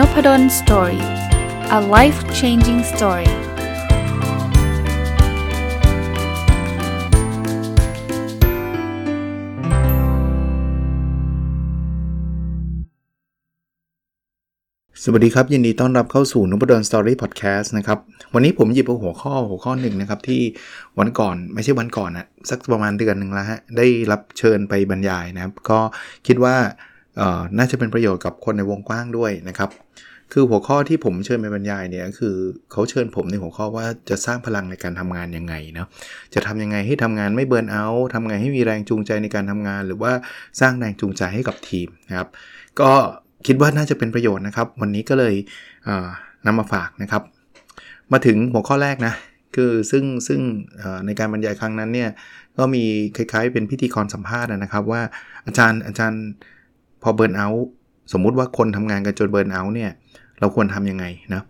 Nopadol's Story a life changing story สวัสดีครับ ยินดีต้อนรับเข้าสู่ Nopadol's Story Podcast นะครับ วันนี้ผมหยิบเอาหัวข้อหัวข้อหนึ่งนะครับ ที่วันก่อนไม่ใช่วันก่อนนะสักประมาณเดือนหนึ่งแล้วฮะ ได้รับเชิญไปบรรยายนะครับ ก็คิดว่า น่าจะเป็นประโยชน์กับคนในวงกว้างด้วยนะครับ คือหัวข้อที่ผมเชิญไปบรรยายเนี่ยคือเขาเชิญผมในหัวข้อว่าจะสร้างพลังในการทำงานยังไงนะจะทำยังไงให้ทำงานไม่เบิร์นเอาท์ทำไงให้มีแรงจูงใจในการทำงาน หรือว่าสร้างแรงจูงใจให้กับทีมนะครับ ก็คิดว่าน่าจะเป็นประโยชน์นะครับ วันนี้ก็เลยนำมาฝากนะครับ มาถึงหัวข้อแรกนะคือซึ่งซึ่งในการบรรยายครั้งนั้นเนี่ยก็มีคล้ายๆเป็นพิธีกรสัมภาษณ์นะครับ ว่าอาจารย์อาจารย์ พอ burnout สมมุติว่าคนทำงานกันจน burnout เนี่ย เราควรทำยังไงนะ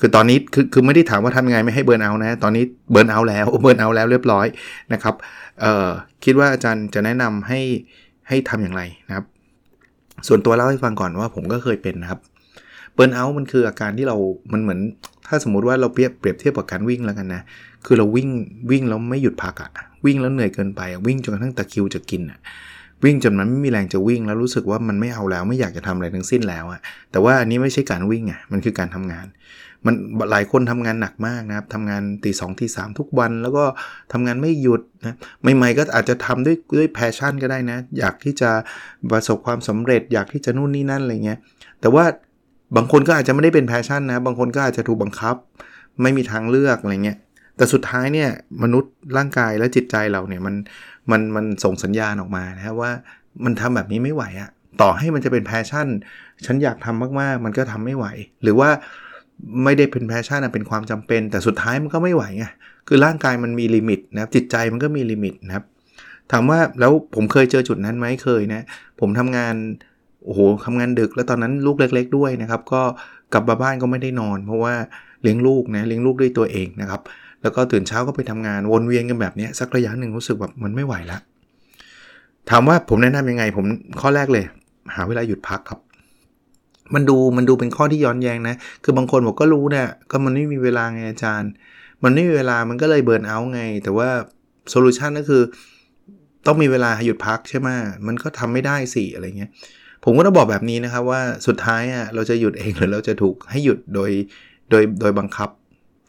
คือตอนนี้คือคือไม่ได้ถามว่าทำยังไงไม่ให้ burnout นะ ตอนนี้ burnout แล้ว burnout แล้วเรียบร้อยนะครับเอ่อคิดว่าอาจารย์จะแนะนำให้ให้ทำอย่างไรนะครับ ส่วนตัวเล่าให้ฟังก่อนว่าผมก็เคยเป็นนะครับ burnout มันคืออาการที่เรามันเหมือน ถ้าสมมุติว่าเราเปรียบเปรียบเทียบกับการวิ่งแล้วกันนะ คือเราวิ่งวิ่งแล้วไม่หยุดพักอะวิ่งแล้วเหนื่อยเกินไปวิ่งจนกระทั่งตะคริวจะกินอะ วิ่งจนมันไม่มีแรงจะวิ่งแล้วรู้สึกว่ามันไม่เอาแล้วไม่อยากจะทำอะไรทั้งสิ้นแล้วอะแต่ว่าอันนี้ไม่ใช่การวิ่งอะมันคือการทำงาน มันหลายคนทำงานหนักมากนะครับทำงานตีสองตีสามทุกวัน แล้วก็ทำงานไม่หยุดนะใหม่ๆก็อาจจะทำด้วยด้วย passion ก็ได้นะ อยากที่จะประสบความสำเร็จ อยากที่จะนู่นนี่นั่นอะไรเงี้ยแต่ว่าบางคนก็อาจจะไม่ได้เป็น passion นะบางคนก็อาจจะถูกบังคับ ไม่มีทางเลือกอะไรเงี้ย แต่สุดท้ายเนี่ยมนุษย์ร่างกายและจิตใจเราเนี่ยมันมันมันส่งสัญญาณออกมานะครับว่ามันทำแบบนี้ไม่ไหวอะต่อให้มันจะเป็น passion ฉันอยากทำมากๆ มันก็ทำไม่ไหว หรือว่าไม่ได้เป็น passion เป็นความจำเป็น แต่สุดท้ายมันก็ไม่ไหวไงคือร่างกายมันมี limit นะครับจิตใจมันก็มี limit นะครับถามว่าแล้วผมเคยเจอจุดนั้นไหมเคยนะ ผมทำงานโอ้โหทำงานดึกแล้วตอนนั้นลูกเล็ก ๆ ด้วยนะครับ ก็กลับมาบ้านก็ไม่ได้นอน เพราะว่าเลี้ยงลูกนะเลี้ยงลูกด้วยตัวเองนะครับ แล้วก็ตื่นเช้าก็ไปทำงานวนเวียนกันแบบนี้สักระยะหนึ่งรู้สึกแบบมันไม่ไหวแล้วถามว่าผมแนะนํำยังไง ผมข้อแรกเลย หาเวลาหยุดพักครับ มันดูมันดูเป็นข้อที่ย้อนแย้งนะ คือบางคนบอกก็รู้เนี่ยก็มันไม่มีเวลาไงอาจารย์ มันไม่มีเวลามันก็เลยเบิร์นเอาไง แต่ว่าโซลูชันก็คือ ต้องมีเวลาหยุดพักใช่ไหมมันก็ทำไม่ได้สิอะไรเงี้ยผมก็ต้องบอกแบบนี้นะครับว่าสุดท้ายอะเราจะหยุดเองหรือเราจะถูกให้หยุดโดยโดยโดยบังคับ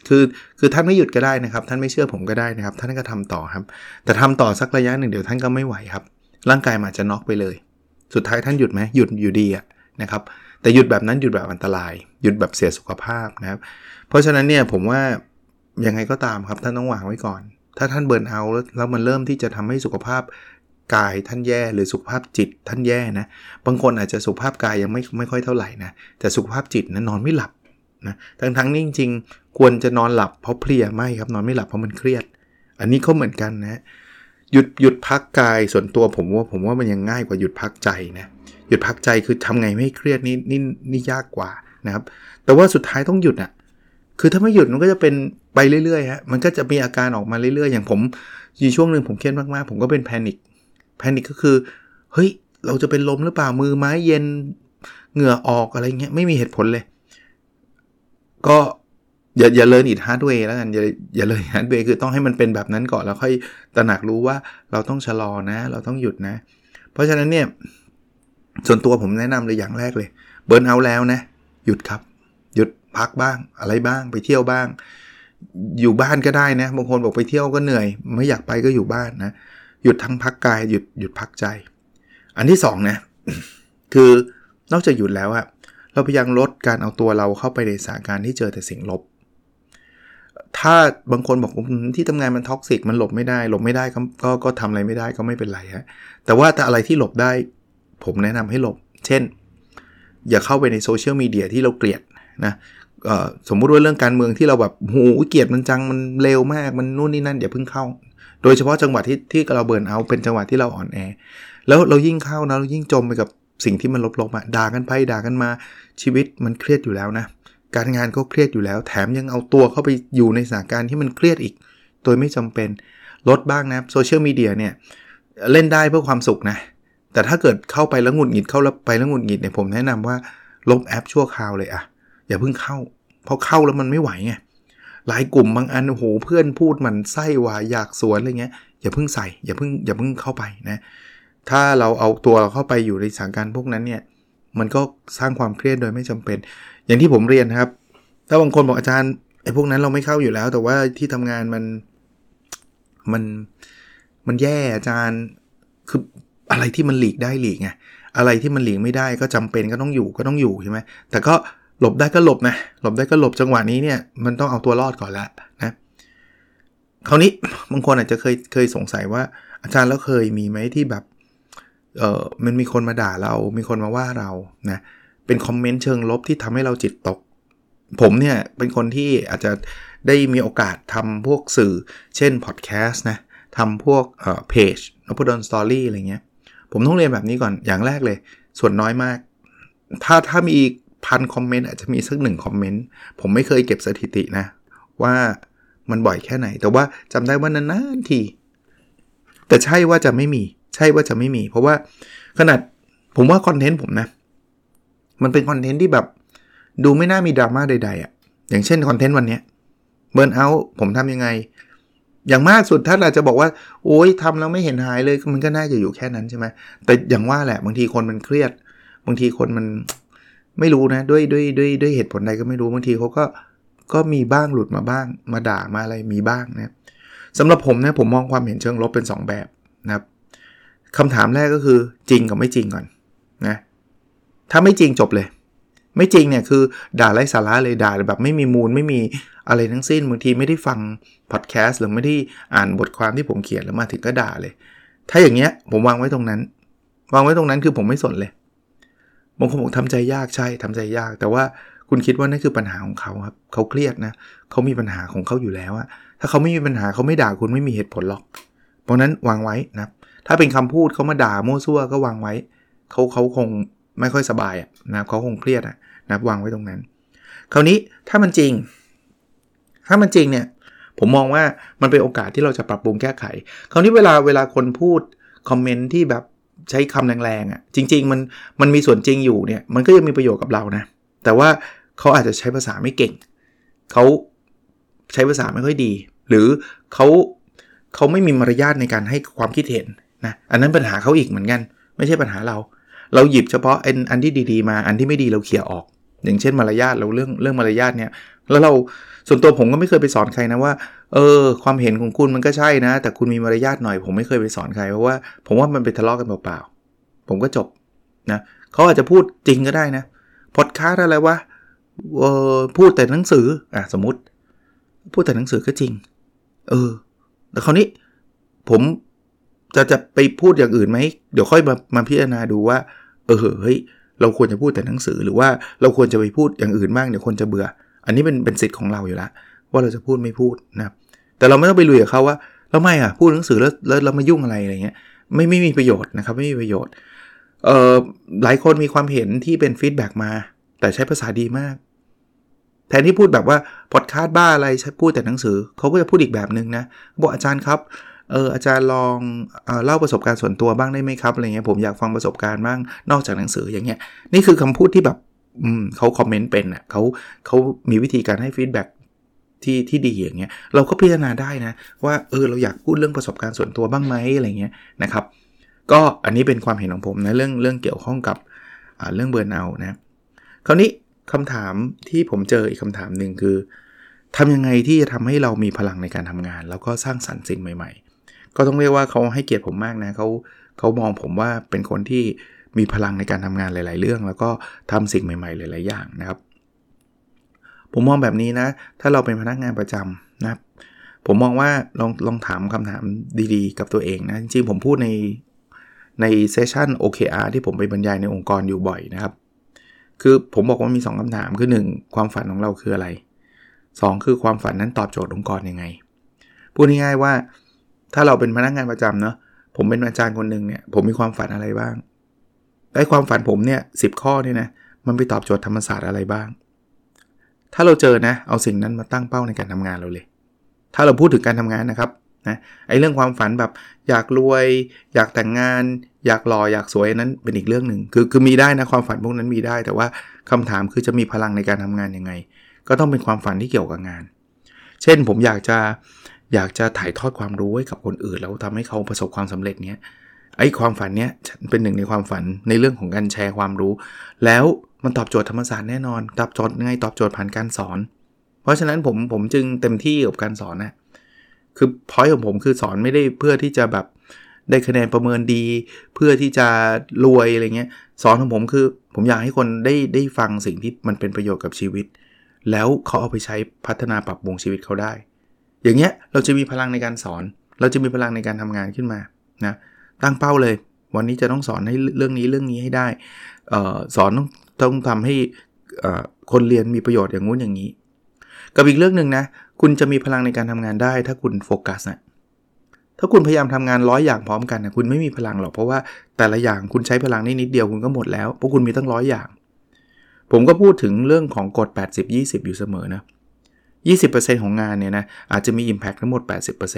คือคือท่านไม่หยุดก็ได้นะครับ ท่านไม่เชื่อผมก็ได้นะครับ ท่านก็ทำต่อครับ แต่ทำต่อสักระยะหนึ่งเดี๋ยวท่านก็ไม่ไหวครับ ร่างกายมันจะน็อกไปเลย สุดท้ายท่านหยุดไหมหยุดอยู่ดีอะนะครับ แต่หยุดแบบนั้นหยุดแบบอันตราย หยุดแบบเสียสุขภาพนะครับ เพราะฉะนั้นเนี่ยผมว่ายังไงก็ตามครับท่านต้องวางไว้ก่อน ถ้าท่านเบิร์นเอาแล้วแล้วมันเริ่มที่จะทำให้สุขภาพกายท่านแย่หรือสุขภาพจิตท่านแย่นะ บางคนอาจจะสุขภาพกายยังไม่ไม่ค่อยเท่าไหร่นะ แต่สุขภาพจิตนะนอนไม่หลับนะทั้งทั้งนี้จริง ควรจะนอนหลับเพราะเพลียไม่ครับ นอนไม่หลับเพราะมันเครียด อันนี้ก็เหมือนกันนะ หยุดหยุดพักกายส่วนตัวผมว่าผมว่ามันยังง่ายกว่าหยุดพักใจนะ หยุดพักใจคือทำไงไม่เครียดนี่นี่นี่ยากกว่านะครับ แต่ว่าสุดท้ายต้องหยุดอะ่ะ คือถ้าไม่หยุดมันก็จะเป็นไปเรื่อยๆฮะ มันก็จะมีอาการออกมาเรื่อยๆ อย่างผมมีช่วงหนึ่งผมเครียดมากๆ ผมก็เป็น panic panic ก็คือ เฮ้ย เราจะเป็นลมหรือเปล่า มือไม้เย็น เหงื่อออกอะไรเงี้ย ไม่มีเหตุผลเลย ก็ อย่าอย่า learn it hard way แล้วกันอย่าอย่า learn hard way คือต้องให้มันเป็นแบบนั้นก่อนแล้วค่อยตระหนักรู้ว่าเราต้องชะลอนะ เราต้องหยุดนะ เพราะฉะนั้นเนี่ยส่วนตัวผมแนะนำเลยอย่างแรกเลย burnout แล้วนะ หยุดครับ หยุดพักบ้าง อะไรบ้างไปเที่ยวบ้าง อยู่บ้านก็ได้นะบางคนบอกไปเที่ยวก็เหนื่อย ไม่อยากไปก็อยู่บ้านนะหยุดทั้งพักกายหยุดหยุดพักใจ อันที่2นะคือนอกจากหยุดแล้วอะเราพยายามลดการเอาตัวเราเข้าไปในสถานการณ์ที่เจอแต่สิ่งลบ ถ้าบางคนบอกที่ทำงานมัน toxic มันหลบไม่ได้ หลบไม่ได้ก็ก็ก็ทำอะไรไม่ได้ก็ไม่เป็นไรฮะแต่ว่าแต่อะไรที่หลบได้ ผมแนะนำให้หลบ เช่น อย่าเข้าไปในโซเชียลมีเดียที่เราเกลียดนะสมมุติว่าเรื่องการเมืองที่เราแบบโหเกลียดมันจังมันเร็วมากมันนู่นนี่นั่นอย่าเพิ่งเข้า โดยเฉพาะจังหวะที่ที่เราเบิร์นเอาเป็นจังหวะที่เราอ่อนแอ แล้วเรายิ่งเข้านะเรายิ่งจมไปกับสิ่งที่มันลบๆอะด่ากันไปด่ากันมาชีวิตมันเครียดอยู่แล้วนะ การงานก็เครียดอยู่แล้ว แถมยังเอาตัวเข้าไปอยู่ในสถานการณ์ที่มันเครียดอีก โดยไม่จำเป็นลดบ้างนะโซเชียลมีเดียเนี่ยเล่นได้เพื่อความสุขนะ แต่ถ้าเกิดเข้าไปแล้วหงุดหงิดเข้าไปแล้วหงุดหงิดเนี่ยผมแนะนำว่าลบแอปชั่วคราวเลยอะอย่าเพิ่งเข้าเพราะเข้าแล้วมันไม่ไหวไงหลายกลุ่มบางอันโอ้โหเพื่อนพูดมันไส้ว่าอยากสวนอะไรเงี้ยอย่าเพิ่งใส่อย่าเพิ่งอย่าเพิ่งเข้าไปนะถ้าเราเอาตัวเราเข้าไปอยู่ในสถานการณ์พวกนั้นเนี่ยมันก็สร้างความเครียดโดยไม่จำเป็น อย่างที่ผมเรียนครับ ถ้าบางคนบอกอาจารย์ไอ้พวกนั้นเราไม่เข้าอยู่แล้ว แต่ว่าที่ทำงานมันมันมันแย่อาจารย์คืออะไรที่มันหลีกได้หลีกไงอะไรที่มันหลีกไม่ได้ก็จำเป็นก็ต้องอยู่ก็ต้องอยู่ใช่ไหมแต่ก็หลบได้ก็หลบนะหลบได้ก็หลบจังหวะนี้เนี่ยมันต้องเอาตัวรอดก่อนละนะคราวนี้บางคนอาจจะเคยเคยสงสัยว่า อาจารย์แล้วเคยมีไหมที่แบบเออมันมีคนมาด่าเรา มีคนมาว่าเรานะ เป็นคอมเมนต์เชิงลบที่ทำให้เราจิตตก ผมเนี่ยเป็นคนที่อาจจะได้มีโอกาสทำพวกสื่อ เช่นพอดแคสต์นะทำพวกเอ่อเพจ Nopadol's Story อะไรเงี้ย ผมต้องเรียนแบบนี้ก่อนอย่างแรกเลย ส่วนน้อยมาก ถ้าถ้ามีพัน comment อาจจะมีสักหนึ่ง comment ผมไม่เคยเก็บสถิตินะ ว่ามันบ่อยแค่ไหน แต่ว่าจำได้ว่านานๆที แต่ใช่ว่าจะไม่มี ใช่ว่าจะไม่มี เพราะว่าขนาดผมว่า content ผมนะ มันเป็นคอนเทนต์ที่แบบ ดูไม่น่ามีดราม่าใดๆอะ่ะ อย่างเช่นคอนเทนต์วันนี้เบิร์นเอาผมทำยังไง อย่างมากสุดถ้าเราจะบอกว่า โอ้ยทำแล้วไม่เห็นหายเลยมันก็น่าจะอยู่แค่นั้นใช่ไหมแต่อย่างว่าแหละบางทีคนมันเครียด บางทีคนมันไม่รู้นะด้วยด้วยด้วยด้วยเหตุผลใดก็ไม่รู้บางทีเขาก็ก็มีบ้างหลุดมาบ้าง มาด่ามาอะไรมีบ้างนะสำหรับผมนะผมมองความเห็นเชิงลบเป็น 2 แบบนะครับคำถามแรกก็คือจริงกับไม่จริงก่อนนะ ถ้าไม่จริงจบเลย ไม่จริงเนี่ยคือด่าไร้สาระเลยด่าแบบไม่มีมูลไม่มีอะไรทั้งสิ้นบางทีไม่ได้ฟังพอดแคสต์หรือไม่ได้อ่านบทความที่ผมเขียนแล้วมาถึงก็ด่าเลย ถ้าอย่างเงี้ยผมวางไว้ตรงนั้น วางไว้ตรงนั้นคือผมไม่สนเลยบางคนบอกทำใจยากใช่ทำใจยาก แต่ว่าคุณคิดว่านั่นคือปัญหาของเขาครับเขาเครียดนะเขามีปัญหาของเขาอยู่แล้วอะถ้าเขาไม่มีปัญหาเขาไม่ด่าคุณไม่มีเหตุผลหรอก เพราะนั้นวางไว้นะถ้าเป็นคำพูดเขามาด่าโม้ซั่วก็วางไว้เขาเขาคง ไม่ค่อยสบายอะนะเขาคงเครียดอะนะวางไว้ตรงนั้น คราวนี้ถ้ามันจริง ถ้ามันจริงเนี่ยผมมองว่ามันเป็นโอกาสที่เราจะปรับปรุงแก้ไข คราวนี้เวลาเวลาคนพูดคอมเมนต์ที่แบบใช้คำแรงๆอะ่ะจริง ๆ มันมันมีส่วนจริงอยู่เนี่ยมันก็ยังมีประโยชน์กับเรานะ แต่ว่าเขาอาจจะใช้ภาษาไม่เก่ง เขาใช้ภาษาไม่ค่อยดี หรือเขาเขาไม่มีมารยาทในการให้ความคิดเห็นนะอันนั้นปัญหาเขาอีกเหมือนกัน ไม่ใช่ปัญหาเรา เราหยิบเฉพาะอันอันที่ดีๆมาอันที่ไม่ดีเราเขี่ยออก อย่างเช่นมารยาทเราเรื่องเรื่องมารยาทเนี่ยแล้วเราส่วนตัวผมก็ไม่เคยไปสอนใครนะว่าเออความเห็นของคุณมันก็ใช่นะ แต่คุณมีมารยาทหน่อย ผมไม่เคยไปสอนใครเพราะว่าผมว่ามันไปทะเลาะกันเปล่าๆผมก็จบนะเขาอาจจะพูดจริงก็ได้นะพอดคาสอะไรวะเออพูดแต่หนังสืออะสมมติ พูดแต่หนังสือก็จริง เออแต่คราวนี้ผม จะจะไปพูดอย่างอื่นไหม เดี๋ยวค่อยมามาพิจารณาดูว่า เออเฮ้ยเราควรจะพูดแต่หนังสือหรือว่าเราควรจะไปพูดอย่างอื่นบ้างเดี๋ยวคนจะเบื่อ อันนี้เป็นเป็นสิทธิ์ของเราอยู่แล้วว่าเราจะพูดไม่พูดนะครับแต่เราไม่ต้องไปลุยกับเขาว่าแล้วไม่อะพูดหนังสือแล้วแล้วเรามายุ่งอะไรอะไรเงี้ยไม่ไม่มีประโยชน์นะครับไม่มีประโยชน์เอ่อหลายคนมีความเห็นที่เป็น feedback มา แต่ใช้ภาษาดีมาก แทนที่พูดแบบว่าพอดคาสต์บ้าอะไรใช้พูดแต่หนังสือเขาก็จะพูดอีกแบบหนึ่งนะบอกอาจารย์ครับ เอออาจารย์ลองเออเล่าประสบการณ์ส่วนตัวบ้างได้ไหมครับอะไรเงี้ยผมอยากฟังประสบการณ์บ้างนอกจากหนังสืออย่างเงี้ยนี่คือคำพูดที่แบบอืมเขา comment เป็นอะเขาเขามีวิธีการให้ feedback ที่ที่ดีอย่างเงี้ยเราก็พิจารณาได้นะ ว่าเออเราอยากพูดเรื่องประสบการณ์ส่วนตัวบ้างไหมอะไรเงี้ยนะครับ ก็อันนี้เป็นความเห็นของผมนะเรื่องเรื่องเกี่ยวข้องกับเรื่อง burnout นะคราวนี้คำถามที่ผมเจออีกคำถามหนึ่งคือทำยังไงที่จะทำให้เรามีพลังในการทำงาน แล้วก็สร้างสรรค์สิ่งใหม่ๆ ก็ต้องเรียกว่าเขาให้เกียรติผมมากนะเขาเขามองผมว่าเป็นคนที่มีพลังในการทำงานหลาย ๆ เรื่อง แล้วก็ทำสิ่งใหม่ ๆ หลาย ๆ อย่างนะครับ ผมมองแบบนี้นะ ถ้าเราเป็นพนักงานประจำนะครับ ผมมองว่าลองลองถามคำถามดีๆ กับตัวเองนะ จริง ๆ ผมพูดในในเซสชัน OKR ที่ผมไปบรรยายในองค์กรอยู่บ่อยนะครับ คือผมบอกว่ามี 2คำถามคือ 1 ความฝันของเราคืออะไร 2 คือความฝันนั้นตอบโจทย์องค์กรยังไง พูดง่ายๆว่า ถ้าเราเป็นพนักงานประจำเนาะผมเป็นอาจารย์คนหนึ่งเนี่ยผมมีความฝันอะไรบ้างไอ้ความฝันผมเนี่ยสิข้อนี่นะมันไปตอบโจทย์ธรรมศาสตร์อะไรบ้าง ถ้าเราเจอนะเอาสิ่งนั้นมาตั้งเป้าในการทำงานเราเลย ถ้าเราพูดถึงการทำงานนะครับนะไอ้เรื่องความฝันแบบอยากรวย อยากแต่งงาน อยากหล่ออยากสวยนั้นเป็นอีกเรื่องหนึ่งคือคือมีได้นะความฝันพวกนั้นมีได้ แต่ว่าคำถามคือจะมีพลังในการทำงานยังไง ก็ต้องเป็นความฝันที่เกี่ยวกับงาน เช่นผมอยากจะ อยากจะถ่ายทอดความรู้ให้กับคนอื่น แล้วทำให้เขาประสบความสำเร็จเนี้ยไอ้ความฝันเนี้ยเป็นหนึ่งในความฝันในเรื่องของการแชร์ความรู้ แล้วมันตอบโจทย์ธรรมศาสตร์แน่นอนตอบโจทย์ไงตอบโจทย์ผ่านการสอน เพราะฉะนั้นผมผมจึงเต็มที่กับการสอนนะคือพอยของผมคือสอนไม่ได้เพื่อที่จะแบบได้คะแนนประเมินดี เพื่อที่จะรวยอะไรเงี้ยสอนของผมคือ ผมอยากให้คนได้ได้ฟังสิ่งที่มันเป็นประโยชน์กับชีวิต แล้วเขาเอาไปใช้พัฒนาปรับปรุงชีวิตเขาได้ อย่างเงี้ยเราจะมีพลังในการสอน เราจะมีพลังในการทำงานขึ้นมานะตั้งเป้าเลย วันนี้จะต้องสอนให้เรื่องนี้เรื่องนี้ให้ได้ออสอนต้องต้องทำให้คนเรียนมีประโยชน์อย่างงู้นอย่างนี้ กับอีกเรื่องหนึ่งนะคุณจะมีพลังในการทำงานได้ ถ้าคุณโฟกัสนะถ้าคุณพยายามทำงานร้อยอย่างพร้อมกันนะคุณไม่มีพลังหรอกเพราะว่าแต่ละอย่างคุณใช้พลังได้นิดเดียวคุณก็หมดแล้วเพราะคุณมีตั้งร้อยอย่าง ผมก็พูดถึงเรื่องของกฎ80-20 อยู่เสมอนะ 20%ของงานเนี่ยนะอาจจะมี Impact ทั้งหมด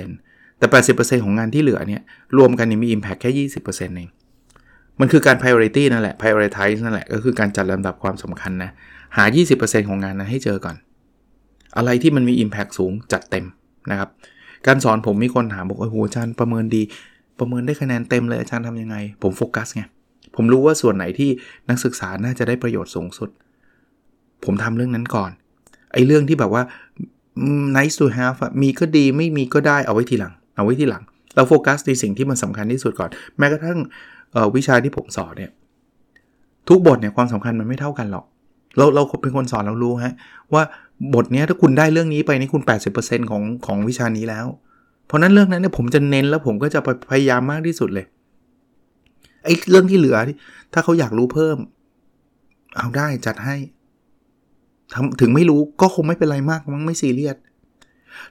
80%แต่ 80%ของงานที่เหลือเนี่ยรวมกันนี่มี Impact แค่ 20%เองมันคือการ priority นั่นแหละ prioritize นั่นแหละ ก็คือการจัดลำดับความสำคัญนะหา 20%ของงานนั้นให้เจอก่อน อะไรที่มันมี Impact สูงจัดเต็มนะครับ การสอนผมมีคนถามบอกโอ้โหอาจารย์ประเมินดี ประเมินได้คะแนนเต็มเลยอาจารย์ทำยังไง ผมโฟกัสไงผมรู้ว่าส่วนไหนที่นักศึกษาน่าจะได้ประโยชน์สูงสุด ผมทำเรื่องนั้นก่อนไอ้เรื่องที่แบบว่า nice to have มีก็ดีไม่มีก็ได้เอาไว้ทีหลัง เอาไว้ทีหลัง เราโฟกัสในสิ่งที่มันสำคัญที่สุดก่อน แม้กระทั่งวิชาที่ผมสอนเนี่ยทุกบทเนี่ยความสำคัญมันไม่เท่ากันหรอก เราเราเป็นคนสอนเรารู้ฮะว่าบทนี้ถ้าคุณได้เรื่องนี้ไปนี่คุณ 80%ของของวิชานี้แล้ว เพราะนั้นเรื่องนั้นเนี่ยผมจะเน้นแล้วผมก็จะพยายามมากที่สุดเลยไอ้เรื่องที่เหลือถ้าเขาอยากรู้เพิ่ม เอาได้จัดให้ ทำถึงไม่รู้ก็คงไม่เป็นไรมากมั้งไม่ซีเรียส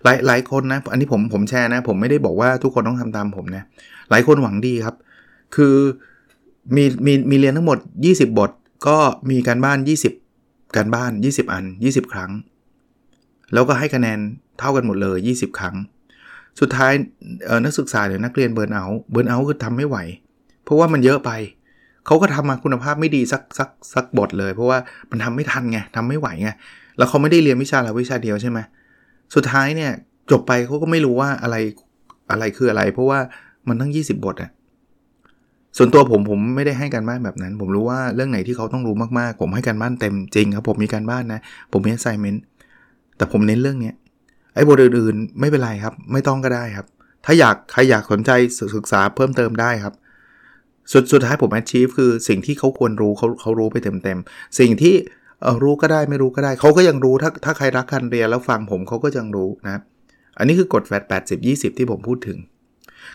หลายหลายคนนะ อันนี้ผมผมแชร์นะ ผมไม่ได้บอกว่าทุกคนต้องทำตามผมนะ หลายคนหวังดีครับ คือมีมีมีเรียนทั้งหมด 20 บท ก็มีการบ้าน 20 การบ้าน 20 อัน 20 ครั้ง แล้วก็ให้คะแนนเท่ากันหมดเลย 20 ครั้ง สุดท้ายนักศึกษาหรือนักเรียนเบิร์นเอาเบิร์นเอาคือทำไม่ไหว เพราะว่ามันเยอะไป เขาก็ทำมาคุณภาพไม่ดีสักสักสักบทเลย เพราะว่ามันทำไม่ทันไงทำไม่ไหวไงแล้วเขาไม่ได้เรียนวิชาละวิชาเดียวใช่ไหมสุดท้ายเนี่ยจบไปเขาก็ไม่รู้ว่าอะไรอะไรคืออะไร เพราะว่ามันตั้ง 20 บทอะส่วนตัวผมผมไม่ได้ให้การบ้านแบบนั้น ผมรู้ว่าเรื่องไหนที่เขาต้องรู้มากๆ ผมให้การบ้านเต็มจริงครับ ผมมีการบ้านนะ ผมมี assignment แต่ผมเน้นเรื่องนี้ไอ้บทอื่นๆไม่เป็นไรครับ ไม่ต้องก็ได้ครับ ถ้าอยากใครอยากสนใจศึกษาเพิ่มเติมได้ครับ สุดสุดท้ายผม achieve คือสิ่งที่เขาควรรู้เขาเขารู้ไปเต็มๆ สิ่งที่รู้ก็ได้ไม่รู้ก็ได้ เขาก็ยังรู้ถ้าถ้าใครรักการเรียนแล้วฟังผมเขาก็ยังรู้นะ อันนี้คือกฎแฟด80 20 ที่ผมพูดถึง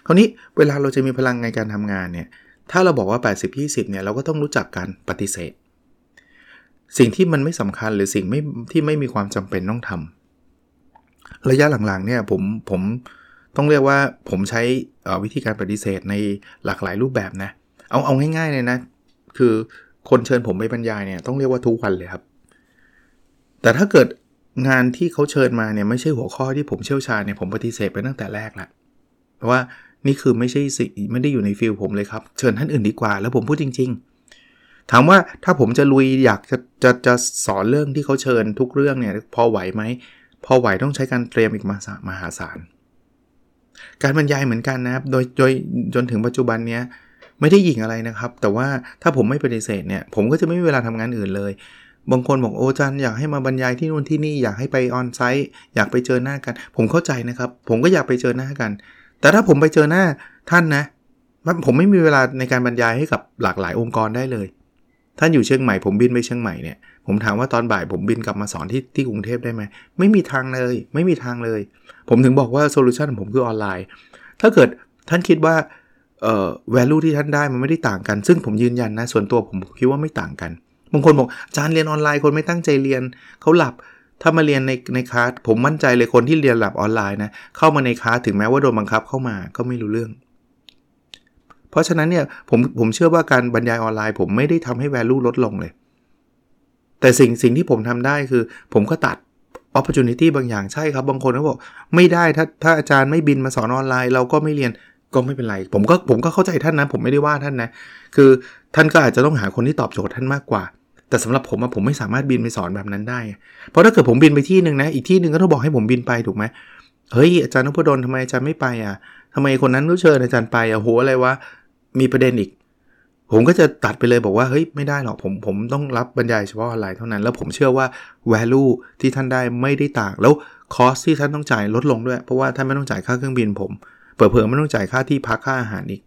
คราวนี้เวลาเราจะมีพลังในการทำงานเนี่ย ถ้าเราบอกว่า 80 20 เนี่ย เราก็ต้องรู้จักการปฏิเสธ สิ่งที่มันไม่สำคัญหรือสิ่งไม่ที่ไม่มีความจำเป็นต้องทำระยะหลังๆเนี่ยผมผมต้องเรียกว่าผมใช้วิธีการปฏิเสธในหลากหลายรูปแบบนะเอาเอาง่ายๆเลยนะ คือคนเชิญผมไปบรรยายเนี่ยต้องเรียกว่าทุกวันเลยครับ แต่ถ้าเกิดงานที่เขาเชิญมาเนี่ยไม่ใช่หัวข้อที่ผมเชี่ยวชาญเนี่ยผมปฏิเสธไปตั้งแต่แรกละเพราะว่านี่คือไม่ใช่สิไม่ได้อยู่ในฟิลผมเลยครับ เชิญท่านอื่นดีกว่า แล้วผมพูดจริง ๆ ถามว่าถ้าผมจะลุยอยากจะจะจะสอนเรื่องที่เขาเชิญทุกเรื่องเนี่ยพอไหวไหมพอไหวต้องใช้การเตรียมอีกมหาศาลการบรรยายเหมือนกันนะครับ โดยโดยจนถึงปัจจุบันเนี้ย ไม่ได้หยิงอะไรนะครับ แต่ว่าถ้าผมไม่ปฏิเสธเนี่ย ผมก็จะไม่มีเวลาทำงานอื่นเลย บางคนบอกโอ้จันอยากให้มาบรรยายที่นู่นที่นี่อยากให้ไปออนไซต์อยากไปเจอหน้ากัน ผมเข้าใจนะครับ ผมก็อยากไปเจอหน้ากัน แต่ถ้าผมไปเจอหน้าท่านนะผมไม่มีเวลาในการบรรยายให้กับหลากหลายองค์กรได้เลย ท่านอยู่เชียงใหม่ผมบินไปเชียงใหม่เนี่ยผมถามว่าตอนบ่ายผมบินกลับมาสอนที่ที่กรุงเทพได้ไหมไม่มีทางเลย ไม่มีทางเลย ผมถึงบอกว่า solution ของผมคือออนไลน์ ถ้าเกิดท่านคิดว่า เอ่อ value ที่ท่านได้มันไม่ได้ต่างกัน ซึ่งผมยืนยันนะ ส่วนตัวผมคิดว่าไม่ต่างกัน บางคนบอกอาจารย์เรียนออนไลน์คนไม่ตั้งใจเรียนเขาหลับถ้ามาเรียนในในคลาสผมมั่นใจเลยคนที่เรียนหลับออนไลน์นะเข้ามาในคลาสถึงแม้ว่าโดนบังคับเข้ามาก็ไม่รู้เรื่อง เพราะฉะนั้นเนี่ยผมผมเชื่อว่าการบรรยายออนไลน์ ผมไม่ได้ทำให้ value ลดลงเลย แต่สิ่งสิ่งที่ผมทำได้คือ ผมก็ตัด opportunity บางอย่างใช่ครับ บางคนก็บอก ไม่ได้ถ้าถ้าอาจารย์ไม่บินมาสอนออนไลน์ เราก็ไม่เรียน ก็ไม่เป็นไร ผมก็ผมก็เข้าใจท่านนะ ผมไม่ได้ว่าท่านนะ คือท่านก็อาจจะต้องหาคนที่ตอบโจทย์ท่านมากกว่า แต่สำหรับผมอะผมไม่สามารถบินไปสอนแบบนั้นได้ เพราะถ้าเกิดผมบินไปที่หนึ่งนะ อีกที่หนึ่งก็ต้องบอกให้ผมบินไปถูกไหมเฮ้ยอาจารย์นพดลทำไมอาจารย์ไม่ไปอะทำไมคนนั้นรู้เชิญอาจารย์ไปอะโหอะไรวะมีประเด็นอีก ผมก็จะตัดไปเลยบอกว่าเฮ้ยไม่ได้หรอกผมผมต้องรับบรรยายเฉพาะออนไลน์เท่านั้น แล้วผมเชื่อว่า value ที่ท่านได้ไม่ได้ต่าง แล้วคอสที่ท่านต้องจ่ายลดลงด้วย เพราะว่าท่านไม่ต้องจ่ายค่าเครื่องบินผม เผื่อๆไม่ต้องจ่ายค่าที่พักค่าอาหารอีก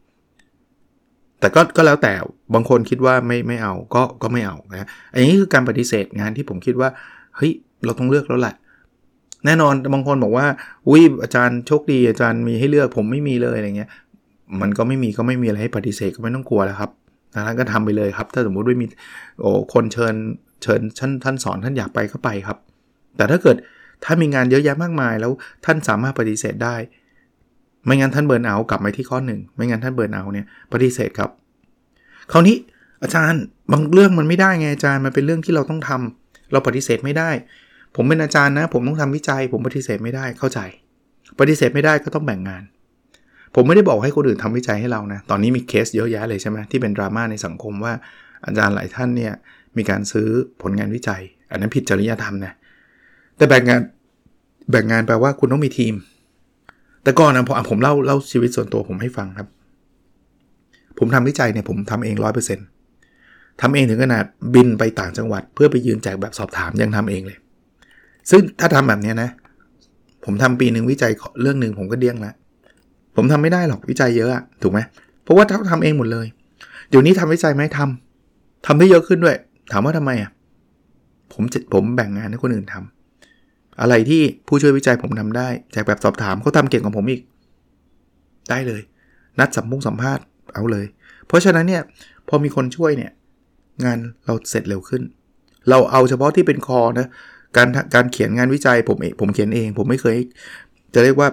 แต่ก็ก็แล้วแต่บางคนคิดว่าไม่ไม่เอาก็ก็ไม่เอานะอันนี้คือการปฏิเสธงานที่ผมคิดว่าเฮ้ยเราต้องเลือกแล้วแหละแน่นอนบางคนบอกว่าอุ้ยอาจารย์โชคดีอาจารย์มีให้เลือกผมไม่มีเลยอะไรเงี้ย มันก็ไม่มีก็ไม่มีอะไรให้ปฏิเสธก็ไม่ต้องกลัวแล้วครับท่านก็ทำไปเลยครับ ถ้าสมมุติว่ามีโอ้คนเชิญเชิญท่านท่านสอนท่านอยากไปก็ไปครับ แต่ถ้าเกิดถ้ามีงานเยอะแยะมากมายแล้วท่านสามารถปฏิเสธได้ ไม่งั้นท่านเบิร์นเอากลับไปที่ข้อหนึ่งไม่งั้นท่านเบิร์นเอาเนี่ยปฏิเสธครับ คราวนี้อาจารย์บางเรื่องมันไม่ได้ไงอาจารย์มันเป็นเรื่องที่เราต้องทำเราปฏิเสธไม่ได้ ผมเป็นอาจารย์นะ ผมต้องทำวิจัย ผมปฏิเสธไม่ได้เข้าใจ ปฏิเสธไม่ได้ก็ต้องแบ่งงาน ผมไม่ได้บอกให้คนอื่นทำวิจัยให้เรานะตอนนี้มีเคสเยอะแยะเลยใช่ไหมที่เป็นดราม่าในสังคมว่าอาจารย์หลายท่านเนี่ยมีการซื้อผลงานวิจัย อันนั้นผิดจริยธรรมนะแต่แบ่งงานแบ่งงานแปลว่าคุณต้องมีทีม แต่ก่อนนะผมผมเล่าเล่าชีวิตส่วนตัวผมให้ฟังครับ ผมทำวิจัยเนี่ยผมทำเองร้อยเปอร์เซ็นต์ทำเองถึงขนาดบินไปต่างจังหวัด เพื่อไปยืนแจกแบบสอบถามยังทำเองเลย ซึ่งถ้าทำแบบนี้นะ ผมทำปีหนึ่งวิจัยเรื่องหนึ่งผมก็เดี้ยงล้วผมทำไม่ได้หรอกวิจัยเยอะอะถูกไหมเพราะว่าเขาทำเองหมดเลย เดี๋ยวนี้ทำวิจัยไหมทำทำได้เยอะขึ้นด้วย ถามว่าทำไมอะผมจะผมแบ่งงานให้คนอื่นทำ อะไรที่ผู้ช่วยวิจัยผมทำได้ แจกแบบสอบถามเขาทำเก่งกว่าผมอีก ได้เลย นัดสัมพุงสัมภาษณ์เอาเลย เพราะฉะนั้นเนี่ยพอมีคนช่วยเนี่ยงานเราเสร็จเร็วขึ้น เราเอาเฉพาะที่เป็นคอนะการการเขียนงานวิจัยผมเองผมเขียนเอง ผมไม่เคย จะเรียกว่า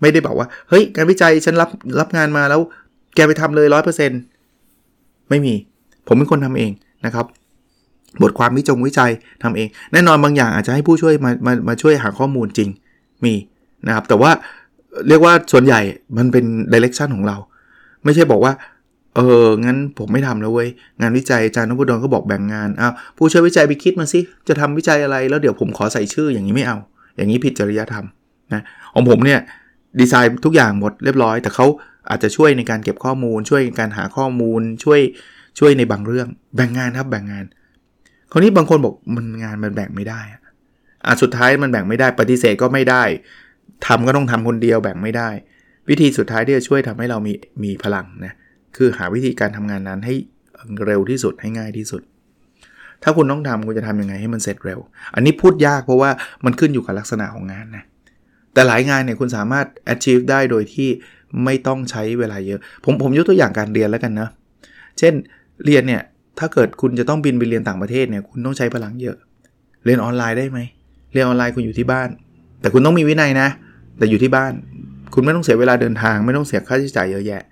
ไม่ได้บอกว่าเฮ้ยงานวิจัยฉันรับรับงานมาแล้ว แกไปทำเลยร้อยเปอร์เซ็นต์ไม่มี ผมเป็นคนทำเองนะครับ บทความวิจงวิจัยทำเอง แน่นอนบางอย่างอาจจะให้ผู้ช่วยมามามาช่วยหาข้อมูลจริงมีนะครับ แต่ว่าเรียกว่าส่วนใหญ่มันเป็นดิเรกชันของเรา ไม่ใช่บอกว่า เออ งั้นผมไม่ทำแล้วเว้ย งานวิจัยอาจารย์นพดลก็บอกแบ่งงานอ้าวผู้ช่วยวิจัยไปคิดมาสิ จะทำวิจัยอะไร แล้วเดี๋ยวผมขอใส่ชื่ออย่างนี้ไม่เอา อย่างนี้ผิดจริยธรรมนะ ของผมเนี่ยดีไซน์ทุกอย่างหมดเรียบร้อย แต่เขาอาจจะช่วยในการเก็บข้อมูล ช่วยในการหาข้อมูล ช่วยช่วยในบางเรื่อง แบ่งงานครับแบ่งงาน คราวนี้บางคนบอกมันงานมันแบ่งไม่ได้อะสุดท้ายมันแบ่งไม่ได้ปฏิเสธก็ไม่ได้ทำก็ต้องทำคนเดียวแบ่งไม่ได้ วิธีสุดท้ายที่จะช่วยทำให้เรามีมีพลังนะคือหาวิธีการทำงานนั้นให้เร็วที่สุดให้ง่ายที่สุด ถ้าคุณต้องทำคุณจะทำยังไงให้มันเสร็จเร็ว อันนี้พูดยากเพราะว่ามันขึ้นอยู่กับลักษณะของงานนะแต่หลายงานเนี่ยคุณสามารถ achieve ได้โดยที่ไม่ต้องใช้เวลาเยอะ ผมผมยกตัวอย่างการเรียนแล้วกันนะ เช่นเรียนเนี่ย ถ้าเกิดคุณจะต้องบินไปเรียนต่างประเทศเนี่ยคุณต้องใช้พลังเยอะ เรียนออนไลน์ได้ไหมเรียนออนไลน์คุณอยู่ที่บ้าน แต่คุณต้องมีวินัยนะ แต่อยู่ที่บ้าน คุณไม่ต้องเสียเวลาเดินทาง ไม่ต้องเสียค่าใช้จ่ายเยอะแยะ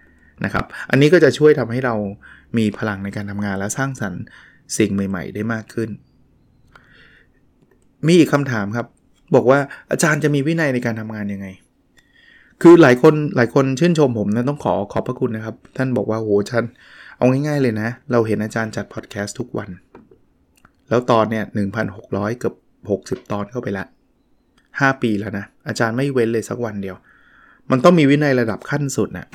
นะครับ อันนี้ก็จะช่วยทำให้เรามีพลังในการทำงานและสร้างสรรค์สิ่งใหม่ ๆ ได้มากขึ้น มีอีกคำถามครับ บอกว่าอาจารย์จะมีวินัยในการทำงานยังไง คือหลายคนหลายคนชื่นชมผมนะต้องขอขอบพระคุณนะครับ ท่านบอกว่าโหชัน เอาง่ายๆเลยนะ เราเห็นอาจารย์จัดพอดแคสต์ทุกวัน แล้วตอนเนี่ย1,600 เกือบ 60 ตอนเข้าไปละ 5 ปีแล้วนะ อาจารย์ไม่เว้นเลยสักวันเดียว มันต้องมีวินัยระดับขั้นสุดนะ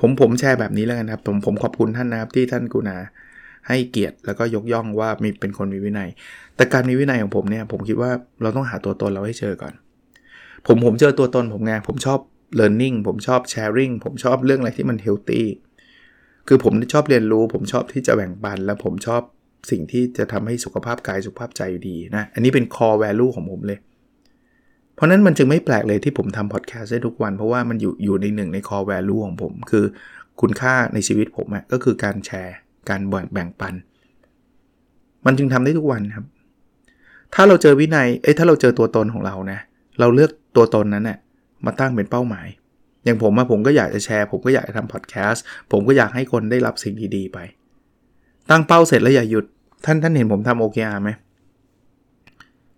ผมผมแชร์แบบนี้แล้วกันครับผมผมขอบคุณท่านนะครับที่ท่านกุณาให้เกียรติแล้วก็ยกย่องว่ามีเป็นคนมีวินัย แต่การมีวินัยของผมเนี่ยผมคิดว่าเราต้องหาตัวตนเราให้เจอก่อน ผมผมเจอตัวตนผมไงผมชอบ learning ผมชอบ sharing ผมชอบเรื่องอะไรที่มัน healthy คือผมชอบเรียนรู้ ผมชอบที่จะแบ่งปัน และผมชอบสิ่งที่จะทำให้สุขภาพกายสุขภาพใจดีนะ อันนี้เป็น core value ของผมเลย เพราะนั้นมันจึงไม่แปลกเลยที่ผมทำพอดแคสต์ได้ทุกวัน เพราะว่ามันอยู่อยู่ในหนึ่งใน core value ของผม คือคุณค่าในชีวิตผมก็คือการแชร์ การแบ่งปัน มันจึงทำได้ทุกวันครับ ถ้าเราเจอวินัย เอ้ยถ้าเราเจอตัวตนของเรานะ เราเลือกตัวตนนั้นนะ่ยมาตั้งเป็นเป้าหมาย อย่างผมอะผมก็อยากจะแชร์ ผมก็อยากจะทำพอดแคสต์ผมก็อยากให้คนได้รับสิ่งดีๆไป ตั้งเป้าเสร็จแล้วอย่าหยุด ท่านท่านเห็นผมทำ OKR ไหม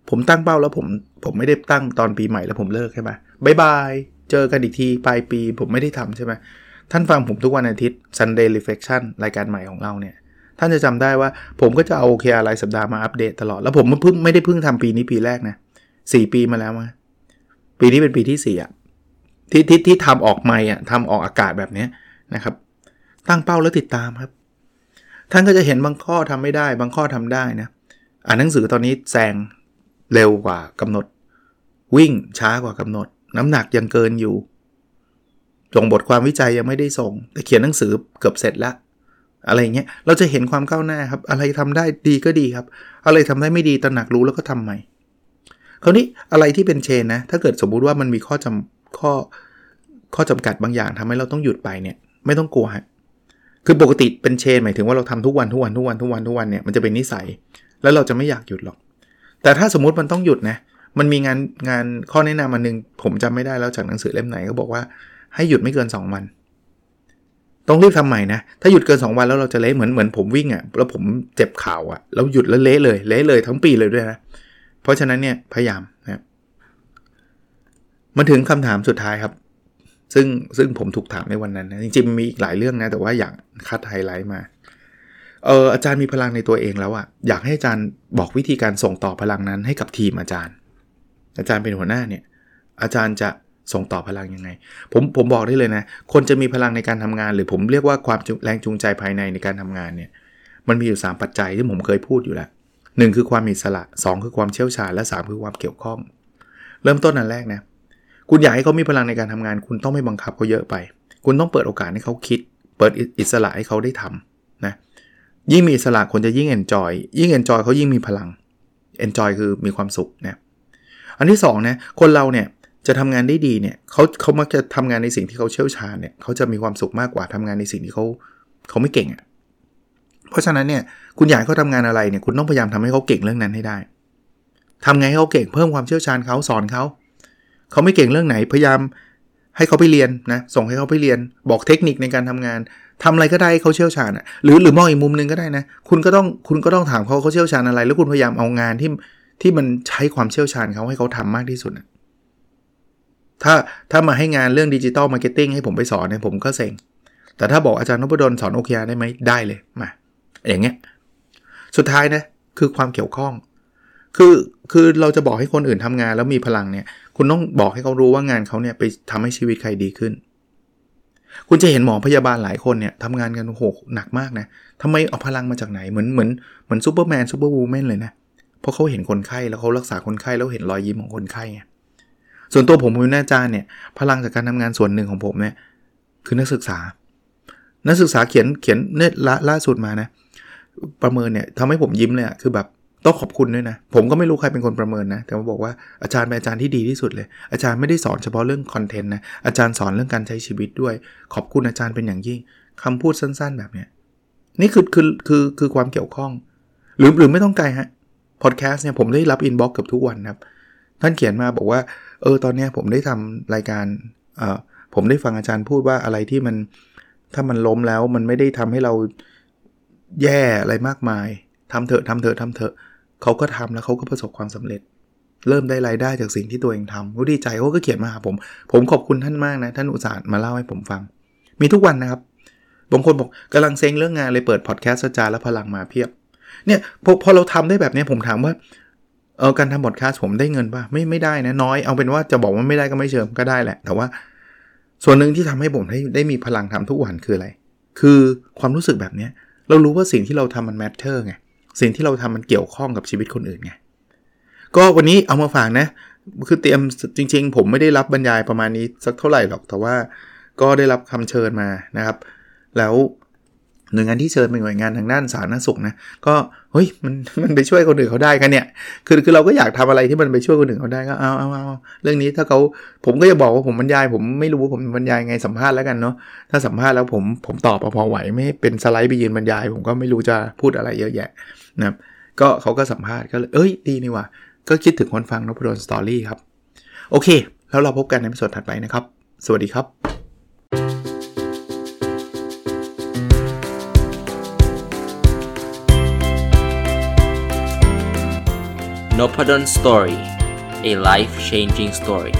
ผมตั้งเป้าแล้วผมผมไม่ได้ตั้งตอนปีใหม่แล้วผมเลิกใช่ไหมบายบาย เจอกันอีกทีปลายปีผมไม่ได้ทำใช่ไหมท่านฟังผมทุกวันอาทิตย์ Sunday Reflection รายการใหม่ของเราเนี่ยท่านจะจำได้ว่าผมก็จะเอาโอเคอะไรสัปดาห์มาอัปเดตตลอด แล้วผมเพิ่งไม่ได้เพิ่งทำปีนี้ปีแรกนะสี่ปีมาแล้วมาปีนี้เป็นปีที่สี่อะ ที่ที่ที่ทำออกไม่อะทำออกอากาศแบบนี้นะครับ ตั้งเป้าแล้วติดตามครับ ท่านก็จะเห็นบางข้อทำไม่ได้ บางข้อทำได้นะอ่านหนังสือตอนนี้แซงเร็วกว่ากำหนด วิ่งช้ากว่ากำหนด น้ำหนักยังเกินอยู่ส่งบทความวิจัยยังไม่ได้ส่ง แต่เขียนหนังสือเกือบเสร็จแล้วอะไรเงี้ยเราจะเห็นความก้าวหน้าครับ อะไรทำได้ดีก็ดีครับ อะไรทำได้ไม่ดีตระหนักรู้แล้วก็ทำใหม่คราวนี้อะไรที่เป็นเชนนะ ถ้าเกิดสมมุติว่ามันมีข้อจำ ข้อข้อจำกัดบางอย่างทำให้เราต้องหยุดไปเนี่ยไม่ต้องกลัวฮะคือปกติเป็นเชนหมายถึงว่าเราทำทุกวันทุกวันทุกวันทุกวันทุกวันเนี่ยมันจะเป็นนิสัย แล้วเราจะไม่อยากหยุดหรอก แต่ถ้าสมมุติมันต้องหยุดนะมันมีงานงานข้อแนะนำมาหนึ่งผมจำไม่ได้แล้วจากหนังสือเล่มไหนก็บอกว่าให้หยุดไม่เกิน 2 วัน ต้องรีบทำใหม่นะ ถ้าหยุดเกิน 2 วันแล้วเราจะเละเหมือนเหมือนผมวิ่งอะ่ะแล้วผมเจ็บข่าวอะ่ะแล้วหยุดแล้วเละเลยเละเลยทั้งปีเลยด้วยนะเพราะฉะนั้นเนี่ยพยายามนะ มาถึงคำถามสุดท้ายครับ ซึ่งซึ่งผมถูกถามในวันนั้นนะจริงๆมีอีกหลายเรื่องนะ แต่ว่าอยากคัดไฮไลท์มาเอออาจารย์มีพลังในตัวเองแล้วอะอยากให้อาจารย์บอกวิธีการส่งต่อพลังนั้นให้กับทีมอาจารย์ อาจารย์เป็นหัวหน้าเนี่ย อาจารย์จะส่งต่อพลังยังไง ผมผมบอกได้เลยนะ คนจะมีพลังในการทำงาน หรือผมเรียกว่าความแรงจูงใจภายในในการทำงานเนี่ย มันมีอยู่ 3 ปัจจัยที่ผมเคยพูดอยู่แล้วหนึ่งคือความอิสระ2 คือความเชี่ยวชาญและ 3 คือความเกี่ยวข้อง เริ่มต้นอันแรกนะ คุณอยากให้เขามีพลังในการทำงาน คุณต้องไม่บังคับเขาเยอะไป คุณต้องเปิดโอกาสให้เขาคิด เปิดอิสระให้เขาได้ทำนะยิ่งมีอิสระคนจะยิ่ง enjoy ยิ่ง enjoy เขายิ่งมีพลัง enjoy คือมีความสุขนะอันที่2นะคนเราเนี่ยจะทำงานได้ดีเนี่ยเขาเขามักจะทำงานในสิ่งที่เขาเชี่ยวชาญเนี่ยเขาจะมีความสุขมากกว่าทำงานในสิ่งที่เขาเขาไม่เก่งอะ่ะเพราะฉะนั้นเนี่ยคุณอยากให้เขาทำงานอะไรเนี่ยคุณต้องพยายามทำให้เขาเก่งเรื่องนั้นให้ได้ทำไงให้เขาเก่งเพิ่มความเชี่ยวชาญเขาสอนเขา เขาไม่เก่งเรื่องไหนพยายามให้เขาไปเรียนนะส่งให้เขาไปเรียน บอกเทคนิคในการทำงานทำอะไรก็ได้เขาเชี่ยวชาญอะหรือหรือมองอีกมุมหนึ่งก็ได้นะคุณก็ต้องคุณก็ต้องถามเขาเขาเชี่ยวชาญอะไร แล้วคุณพยายามเอางานที่ที่มันใช้ความเชี่ยวชาญเขาให้เขาทำมากที่สุดนะถ้าถ้ามาให้งานเรื่อง digital marketing ให้ผมไปสอนเนี่ยผมก็เซ็งแต่ถ้าบอกอาจารย์นพดลสอนโอเคได้ไหมได้เลยมาอย่างเงี้ยสุดท้ายนะคือความเกี่ยวข้อง คือคือเราจะบอกให้คนอื่นทำงานแล้วมีพลังเนี่ย คุณต้องบอกให้เขารู้ว่างานเขาเนี่ยไปทำให้ชีวิตใครดีขึ้น คุณจะเห็นหมอพยาบาลหลายคนเนี่ยทำงานกันโหหนักมากนะทำไมเอาพลังมาจากไหนเหมือนเหมือนเหมือนซูเปอร์แมนซูเปอร์วูแมนเลยนะเพราะเขาเห็นคนไข้แล้วเขารักษาคนไข้แล้วเห็นรอยยิ้มของคนไข้ไงส่วนตัวผมเป็นอาจารย์เนี่ยพลังจากการทำงานส่วนหนึ่งของผมเนี่ยคือนักศึกษา นักศึกษาเขียนเขียนเนี่ยล่าล่าสุดมานะ ประเมินเนี่ยทำให้ผมยิ้มเลยอะคือแบบ ต้องขอบคุณด้วยนะ ผมก็ไม่รู้ใครเป็นคนประเมินนะ แต่ว่าบอกว่าอาจารย์เป็นอาจารย์ที่ดีที่สุดเลย อาจารย์ไม่ได้สอนเฉพาะเรื่อง content นะ อาจารย์สอนเรื่องการใช้ชีวิตด้วย ขอบคุณอาจารย์เป็นอย่างยิ่งคำพูดสั้นๆ แบบเนี้ย นี่คือคือคือคือความเกี่ยวข้อง หรือหรือไม่ต้องไกลฮะ พอดแคสต์เนี่ยผมได้รับ inbox กับทุกวันครับ ท่านเขียนมาบอกว่า เออ ตอนนี้ผมได้ทำรายการเอ่อผมได้ฟังอาจารย์พูดว่าอะไรที่มัน ถ้ามันล้มแล้วมันไม่ได้ทำให้เราแย่อะไรมากมายทำเถอะทำเถอะทำเถอะ เขาก็ทำแล้วเขาก็ประสบความสำเร็จ เริ่มได้รายได้จากสิ่งที่ตัวเองทำก็ดีใจเขาก็เขียนมาหาผม ผมขอบคุณท่านมากนะ ท่านอุตส่าห์มาเล่าให้ผมฟัง มีทุกวันนะครับบางคนบอกกำลังเซ็งเรื่องงานเลยเปิดพอดแคสต์จาแล้วพลังมาเพียบเนี่ยพอพอเราทำได้แบบนี้ผมถามว่าเออการทำบอดแคาสผมได้เงินป่ะไม่ไม่ได้นะน้อยเอาเป็นว่าจะบอกว่าไม่ได้ก็ไม่เชิงก็ได้แหละ แต่ว่า ส่วนหนึ่งที่ทำให้ผมได้ได้มีพลังทำทุกวันคืออะไร คือความรู้สึกแบบนี้เรารู้ว่าสิ่งที่เราทำมันแมทเทอร์ไง สิ่งที่เราทำมันเกี่ยวข้องกับชีวิตคนอื่นไง ก็วันนี้เอามาฝากนะ คือเตรียมจริง ๆ ผมไม่ได้รับบรรยายประมาณนี้สักเท่าไหร่หรอก แต่ว่าก็ได้รับคำเชิญมานะครับ แล้วหน่วยงานที่เชิญเป็นหน่วยงานทางด้านสาธารณสุขนะ ก็เฮ้ยมันมันไปช่วยคนอื่นเขาได้กันเนี่ย คือคือเราก็อยากทำอะไรที่มันไปช่วยคนอื่นเขาได้ก็เอาเอาเอาเรื่องนี้ถ้าเขาผมก็จะบอกว่าผมบรรยาย ผมไม่รู้ผมบรรยายไงสัมภาษณ์แล้วกันเนาะ ถ้าสัมภาษณ์แล้วผมผมตอบพอไหวไม่เป็นสไลด์ไปยืนบรรยาย ผมก็ไม่รู้จะพูดอะไรเยอะแยะ นะครับก็เขาก็สัมภาษณ์ก็เลยเอ้ยดีนี่ว่ะก็คิดถึงคนฟังนพดลสตอรี่ครับ โอเค แล้วเราพบกันในส่วนถัดไปนะครับ สวัสดีครับ n o p ด d o สตอรี่ a life changing story